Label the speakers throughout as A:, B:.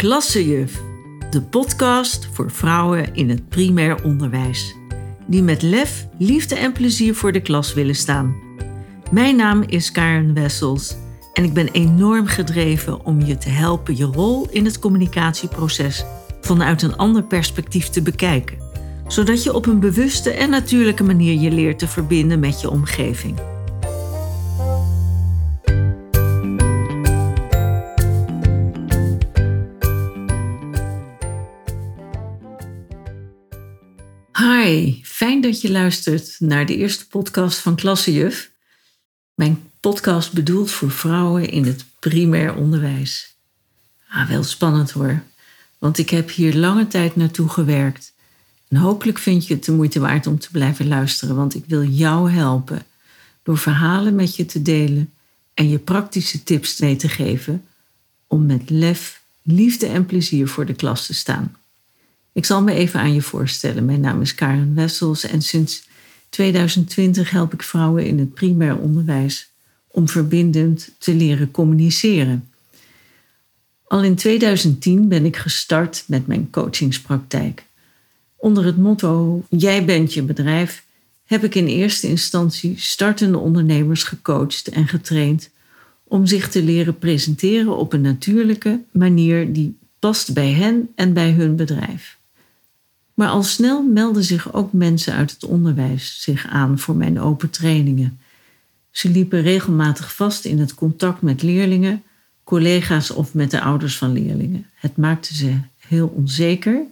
A: Klassejuf, de podcast voor vrouwen in het primair onderwijs. Die met lef, liefde en plezier voor de klas willen staan. Mijn naam is Karen Wessels en ik ben enorm gedreven om je te helpen je rol in het communicatieproces vanuit een ander perspectief te bekijken. Zodat je op een bewuste en natuurlijke manier je leert te verbinden met je omgeving. Fijn dat je luistert naar de eerste podcast van Klassejuf. Mijn podcast bedoeld voor vrouwen in het primair onderwijs. Ah, wel spannend hoor, want ik heb hier lange tijd naartoe gewerkt. En hopelijk vind je het de moeite waard om te blijven luisteren, want ik wil jou helpen door verhalen met je te delen en je praktische tips mee te geven om met lef, liefde en plezier voor de klas te staan. Ik zal me even aan je voorstellen. Mijn naam is Karen Wessels en sinds 2020 help ik vrouwen in het primair onderwijs om verbindend te leren communiceren. Al in 2010 ben ik gestart met mijn coachingspraktijk. Onder het motto Jij bent je bedrijf heb ik in eerste instantie startende ondernemers gecoacht en getraind om zich te leren presenteren op een natuurlijke manier die past bij hen en bij hun bedrijf. Maar al snel melden zich ook mensen uit het onderwijs zich aan voor mijn open trainingen. Ze liepen regelmatig vast in het contact met leerlingen, collega's of met de ouders van leerlingen. Het maakte ze heel onzeker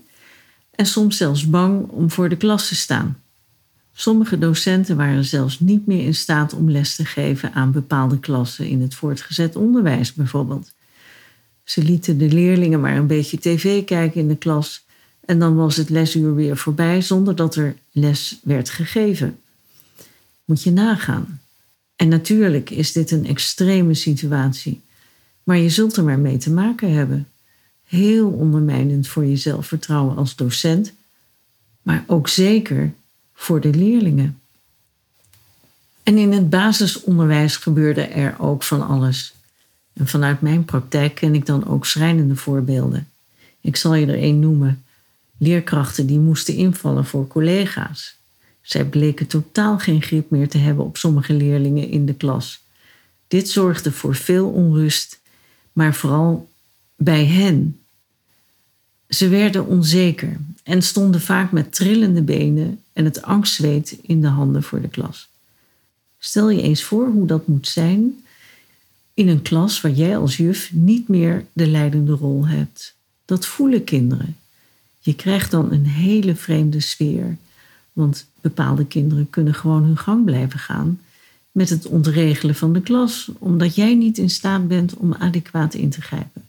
A: en soms zelfs bang om voor de klas te staan. Sommige docenten waren zelfs niet meer in staat om les te geven aan bepaalde klassen in het voortgezet onderwijs bijvoorbeeld. Ze lieten de leerlingen maar een beetje tv kijken in de klas en dan was het lesuur weer voorbij zonder dat er les werd gegeven. Moet je nagaan. En natuurlijk is dit een extreme situatie, maar je zult er maar mee te maken hebben. Heel ondermijnend voor je zelfvertrouwen als docent, maar ook zeker voor de leerlingen. En in het basisonderwijs gebeurde er ook van alles. En vanuit mijn praktijk ken ik dan ook schrijnende voorbeelden. Ik zal je er één noemen. Leerkrachten die moesten invallen voor collega's. Zij bleken totaal geen grip meer te hebben op sommige leerlingen in de klas. Dit zorgde voor veel onrust, maar vooral bij hen. Ze werden onzeker en stonden vaak met trillende benen en het angstzweet in de handen voor de klas. Stel je eens voor hoe dat moet zijn in een klas waar jij als juf niet meer de leidende rol hebt. Dat voelen kinderen. Je krijgt dan een hele vreemde sfeer. Want bepaalde kinderen kunnen gewoon hun gang blijven gaan met het ontregelen van de klas, omdat jij niet in staat bent om adequaat in te grijpen.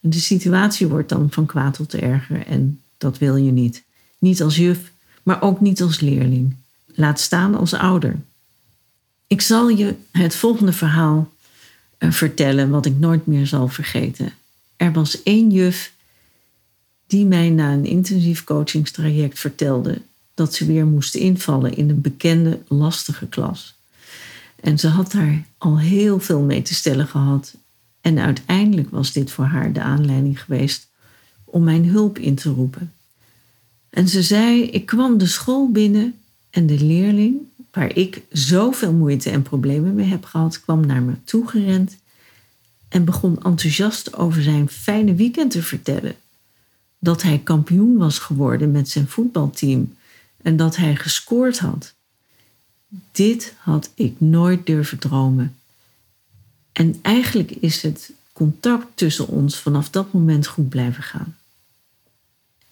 A: En de situatie wordt dan van kwaad tot erger en dat wil je niet. Niet als juf, maar ook niet als leerling. Laat staan als ouder. Ik zal je het volgende verhaal eh, vertellen, wat ik nooit meer zal vergeten. Er was één juf die mij na een intensief coachingstraject vertelde dat ze weer moest invallen in een bekende lastige klas. En ze had daar al heel veel mee te stellen gehad. En uiteindelijk was dit voor haar de aanleiding geweest om mijn hulp in te roepen. En ze zei: Ik kwam de school binnen en de leerling, waar ik zoveel moeite en problemen mee heb gehad, kwam naar me toe gerend en begon enthousiast over zijn fijne weekend te vertellen dat hij kampioen was geworden met zijn voetbalteam en dat hij gescoord had. Dit had ik nooit durven dromen. En eigenlijk is het contact tussen ons vanaf dat moment goed blijven gaan.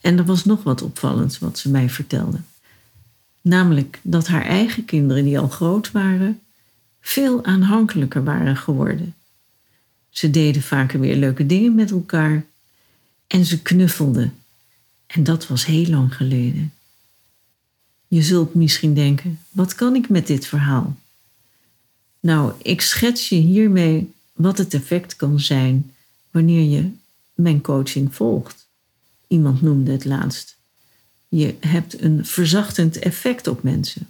A: En er was nog wat opvallends wat ze mij vertelde. Namelijk dat haar eigen kinderen, die al groot waren, veel aanhankelijker waren geworden. Ze deden vaker weer leuke dingen met elkaar en ze knuffelden. En dat was heel lang geleden. Je zult misschien denken: wat kan ik met dit verhaal? Nou, ik schets je hiermee wat het effect kan zijn wanneer je mijn coaching volgt. Iemand noemde het laatst. Je hebt een verzachtend effect op mensen.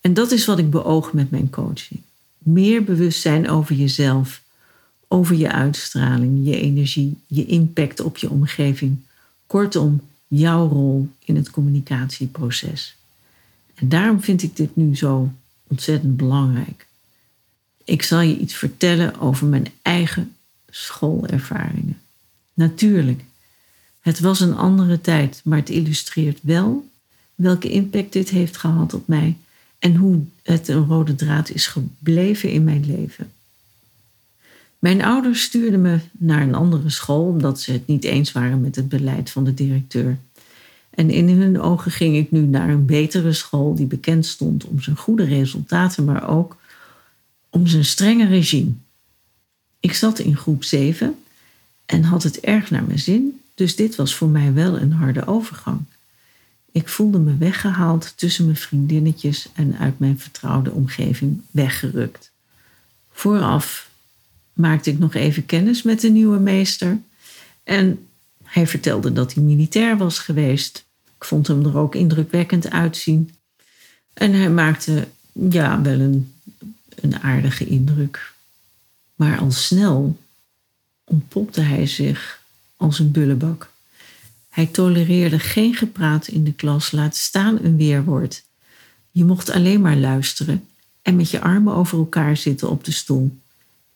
A: En dat is wat ik beoog met mijn coaching. Meer bewustzijn over jezelf, over je uitstraling, je energie, je impact op je omgeving. Kortom, jouw rol in het communicatieproces. En daarom vind ik dit nu zo ontzettend belangrijk. Ik zal je iets vertellen over mijn eigen schoolervaringen. Natuurlijk, het was een andere tijd, maar het illustreert wel welke impact dit heeft gehad op mij en hoe het een rode draad is gebleven in mijn leven. Mijn ouders stuurden me naar een andere school omdat ze het niet eens waren met het beleid van de directeur. En in hun ogen ging ik nu naar een betere school die bekend stond om zijn goede resultaten, maar ook om zijn strenge regime. Ik zat in groep 7 en had het erg naar mijn zin, dus dit was voor mij wel een harde overgang. Ik voelde me weggehaald tussen mijn vriendinnetjes en uit mijn vertrouwde omgeving weggerukt. Vooraf maakte ik nog even kennis met de nieuwe meester en hij vertelde dat hij militair was geweest. Ik vond hem er ook indrukwekkend uitzien. En hij maakte ja, wel een, een aardige indruk. Maar al snel ontpopte hij zich als een bullebak. Hij tolereerde geen gepraat in de klas, laat staan een weerwoord. Je mocht alleen maar luisteren en met je armen over elkaar zitten op de stoel.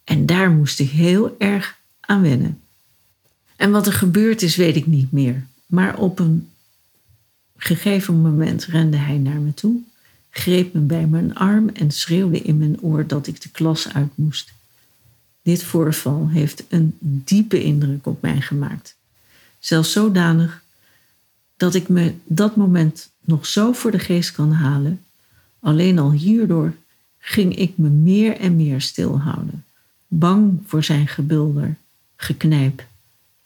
A: En daar moest ik heel erg aan wennen. En wat er gebeurd is, weet ik niet meer. Maar op een gegeven moment rende hij naar me toe, greep me bij mijn arm en schreeuwde in mijn oor dat ik de klas uit moest. Dit voorval heeft een diepe indruk op mij gemaakt. Zelfs zodanig dat ik me dat moment nog zo voor de geest kan halen. Alleen al hierdoor ging ik me meer en meer stilhouden, bang voor zijn gebulder, geknijp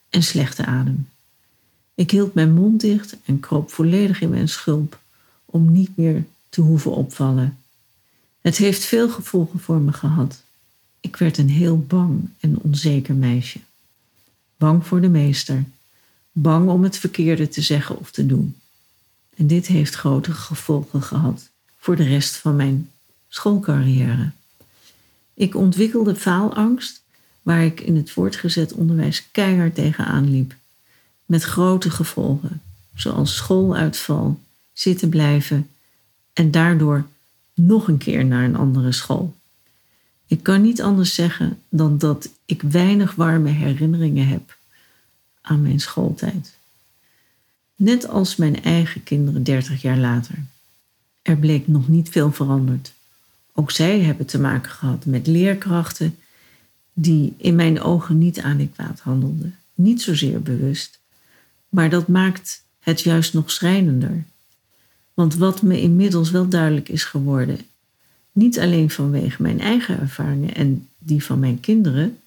A: en slechte adem. Ik hield mijn mond dicht en kroop volledig in mijn schulp om niet meer te hoeven opvallen. Het heeft veel gevolgen voor me gehad. Ik werd een heel bang en onzeker meisje. Bang voor de meester, bang om het verkeerde te zeggen of te doen. En dit heeft grote gevolgen gehad voor de rest van mijn schoolcarrière. Ik ontwikkelde faalangst, waar ik in het voortgezet onderwijs keihard tegenaan liep, met grote gevolgen, zoals schooluitval, zitten blijven en daardoor nog een keer naar een andere school. Ik kan niet anders zeggen dan dat ik weinig warme herinneringen heb aan mijn schooltijd. Net als mijn eigen kinderen 30 jaar later. Er bleek nog niet veel veranderd. Ook zij hebben te maken gehad met leerkrachten die in mijn ogen niet adequaat handelden. Niet zozeer bewust, maar dat maakt het juist nog schrijnender. Want wat me inmiddels wel duidelijk is geworden, niet alleen vanwege mijn eigen ervaringen en die van mijn kinderen,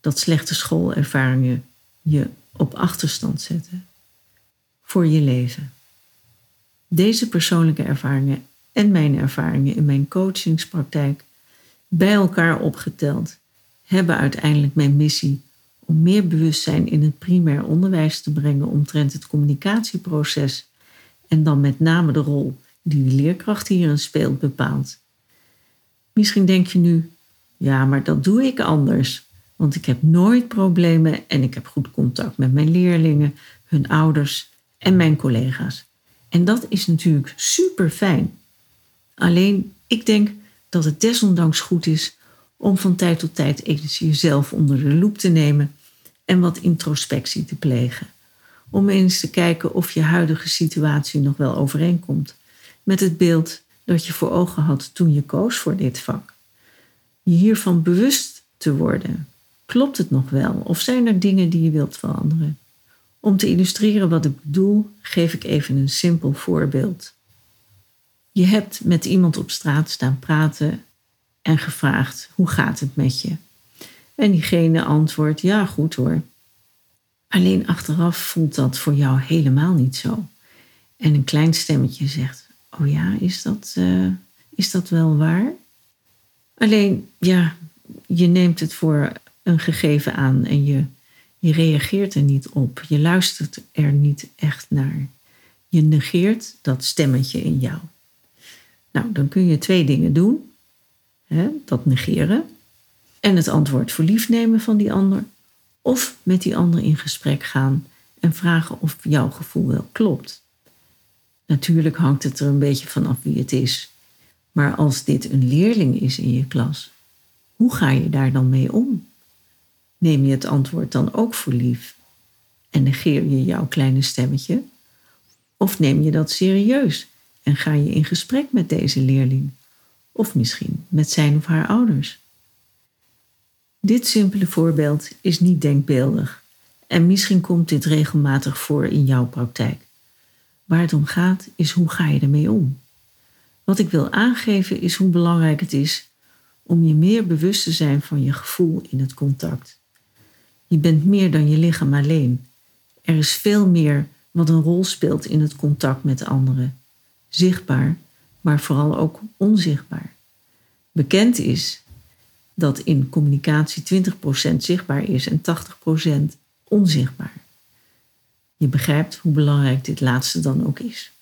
A: dat slechte schoolervaringen je op achterstand zetten voor je leven. Deze persoonlijke ervaringen en mijn ervaringen in mijn coachingspraktijk bij elkaar opgeteld hebben uiteindelijk mijn missie om meer bewustzijn in het primair onderwijs te brengen omtrent het communicatieproces en dan met name de rol die de leerkracht hierin speelt bepaald. Misschien denk je nu, ja, maar dat doe ik anders. Want ik heb nooit problemen en ik heb goed contact met mijn leerlingen, hun ouders en mijn collega's. En dat is natuurlijk super fijn. Alleen ik denk dat het desondanks goed is om van tijd tot tijd eens jezelf onder de loep te nemen en wat introspectie te plegen. Om eens te kijken of je huidige situatie nog wel overeenkomt met het beeld dat je voor ogen had toen je koos voor dit vak. Je hiervan bewust te worden Klopt het nog wel of zijn er dingen die je wilt veranderen? Om te illustreren wat ik bedoel, geef ik even een simpel voorbeeld. Je hebt met iemand op straat staan praten en gevraagd: hoe gaat het met je? En diegene antwoordt: ja, goed hoor. Alleen achteraf voelt dat voor jou helemaal niet zo. En een klein stemmetje zegt: Oh ja, is dat, uh, is dat wel waar? Alleen, ja, je neemt het voor een gegeven aan en je, je reageert er niet op. Je luistert er niet echt naar. Je negeert dat stemmetje in jou. Nou, dan kun je twee dingen doen. Hè? Dat negeren. en het antwoord voor lief nemen van die ander, of met die ander in gesprek gaan en vragen of jouw gevoel wel klopt. Natuurlijk hangt het er een beetje vanaf wie het is. Maar als dit een leerling is in je klas, hoe ga je daar dan mee om? Neem je het antwoord dan ook voor lief en negeer je jouw kleine stemmetje? Of neem je dat serieus en ga je in gesprek met deze leerling? Of misschien met zijn of haar ouders? Dit simpele voorbeeld is niet denkbeeldig en misschien komt dit regelmatig voor in jouw praktijk. Waar het om gaat is hoe ga je ermee om? Wat ik wil aangeven is hoe belangrijk het is om je meer bewust te zijn van je gevoel in het contact. Je bent meer dan je lichaam alleen. Er is veel meer wat een rol speelt in het contact met anderen. Zichtbaar, maar vooral ook onzichtbaar. Bekend is dat in communicatie 20% zichtbaar is en 80% onzichtbaar. Je begrijpt hoe belangrijk dit laatste dan ook is.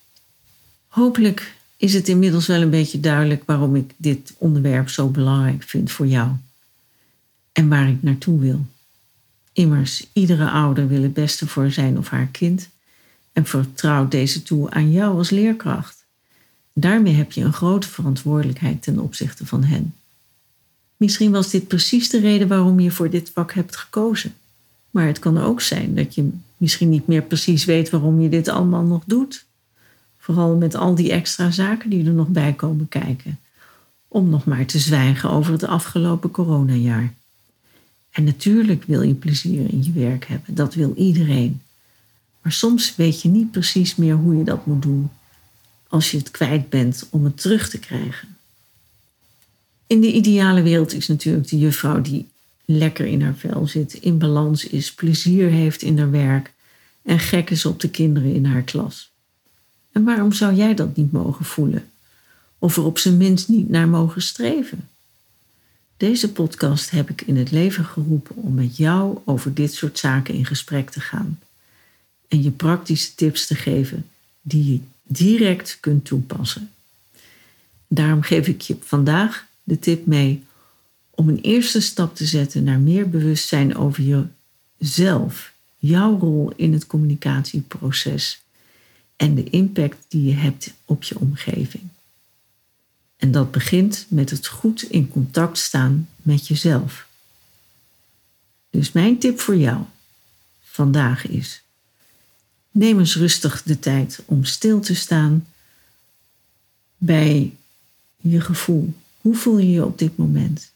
A: Hopelijk is het inmiddels wel een beetje duidelijk waarom ik dit onderwerp zo belangrijk vind voor jou en waar ik naartoe wil. Immers, iedere ouder wil het beste voor zijn of haar kind en vertrouwt deze toe aan jou als leerkracht. Daarmee heb je een grote verantwoordelijkheid ten opzichte van hen. Misschien was dit precies de reden waarom je voor dit vak hebt gekozen. Maar het kan ook zijn dat je misschien niet meer precies weet waarom je dit allemaal nog doet. Vooral met al die extra zaken die er nog bij komen kijken. Om nog maar te zwijgen over het afgelopen coronajaar. En natuurlijk wil je plezier in je werk hebben, dat wil iedereen. Maar soms weet je niet precies meer hoe je dat moet doen als je het kwijt bent om het terug te krijgen. In de ideale wereld is natuurlijk de juffrouw die lekker in haar vel zit, in balans is, plezier heeft in haar werk en gek is op de kinderen in haar klas. En waarom zou jij dat niet mogen voelen? Of er op zijn minst niet naar mogen streven? Deze podcast heb ik in het leven geroepen om met jou over dit soort zaken in gesprek te gaan en je praktische tips te geven die je direct kunt toepassen. Daarom geef ik je vandaag de tip mee om een eerste stap te zetten naar meer bewustzijn over jezelf, jouw rol in het communicatieproces en de impact die je hebt op je omgeving. En dat begint met het goed in contact staan met jezelf. Dus mijn tip voor jou vandaag is: neem eens rustig de tijd om stil te staan bij je gevoel. Hoe voel je je op dit moment?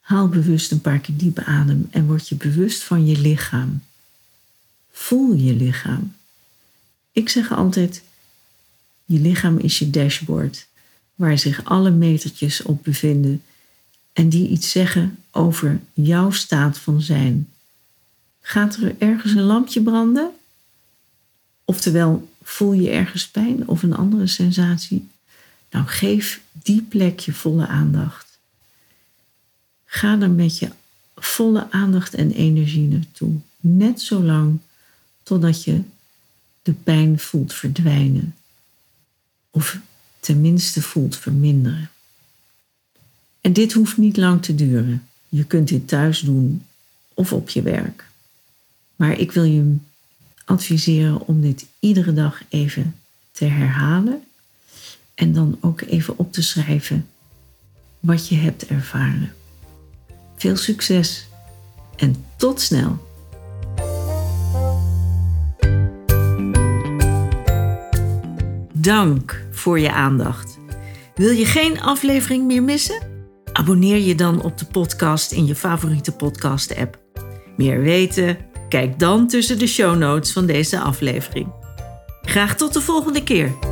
A: Haal bewust een paar keer diepe adem en word je bewust van je lichaam. Voel je lichaam. Ik zeg altijd: je lichaam is je dashboard, waar zich alle metertjes op bevinden en die iets zeggen over jouw staat van zijn. Gaat er ergens een lampje branden? Oftewel, voel je ergens pijn of een andere sensatie? Nou, geef die plek je volle aandacht. Ga er met je volle aandacht en energie naartoe. Net zo lang totdat je de pijn voelt verdwijnen. Of tenminste voelt verminderen. En dit hoeft niet lang te duren. Je kunt dit thuis doen of op je werk. Maar ik wil je adviseren om dit iedere dag even te herhalen en dan ook even op te schrijven wat je hebt ervaren. Veel succes en tot snel! Dank voor je aandacht. Wil je geen aflevering meer missen? Abonneer je dan op de podcast in je favoriete podcast-app. Meer weten? Kijk dan tussen de show notes van deze aflevering. Graag tot de volgende keer.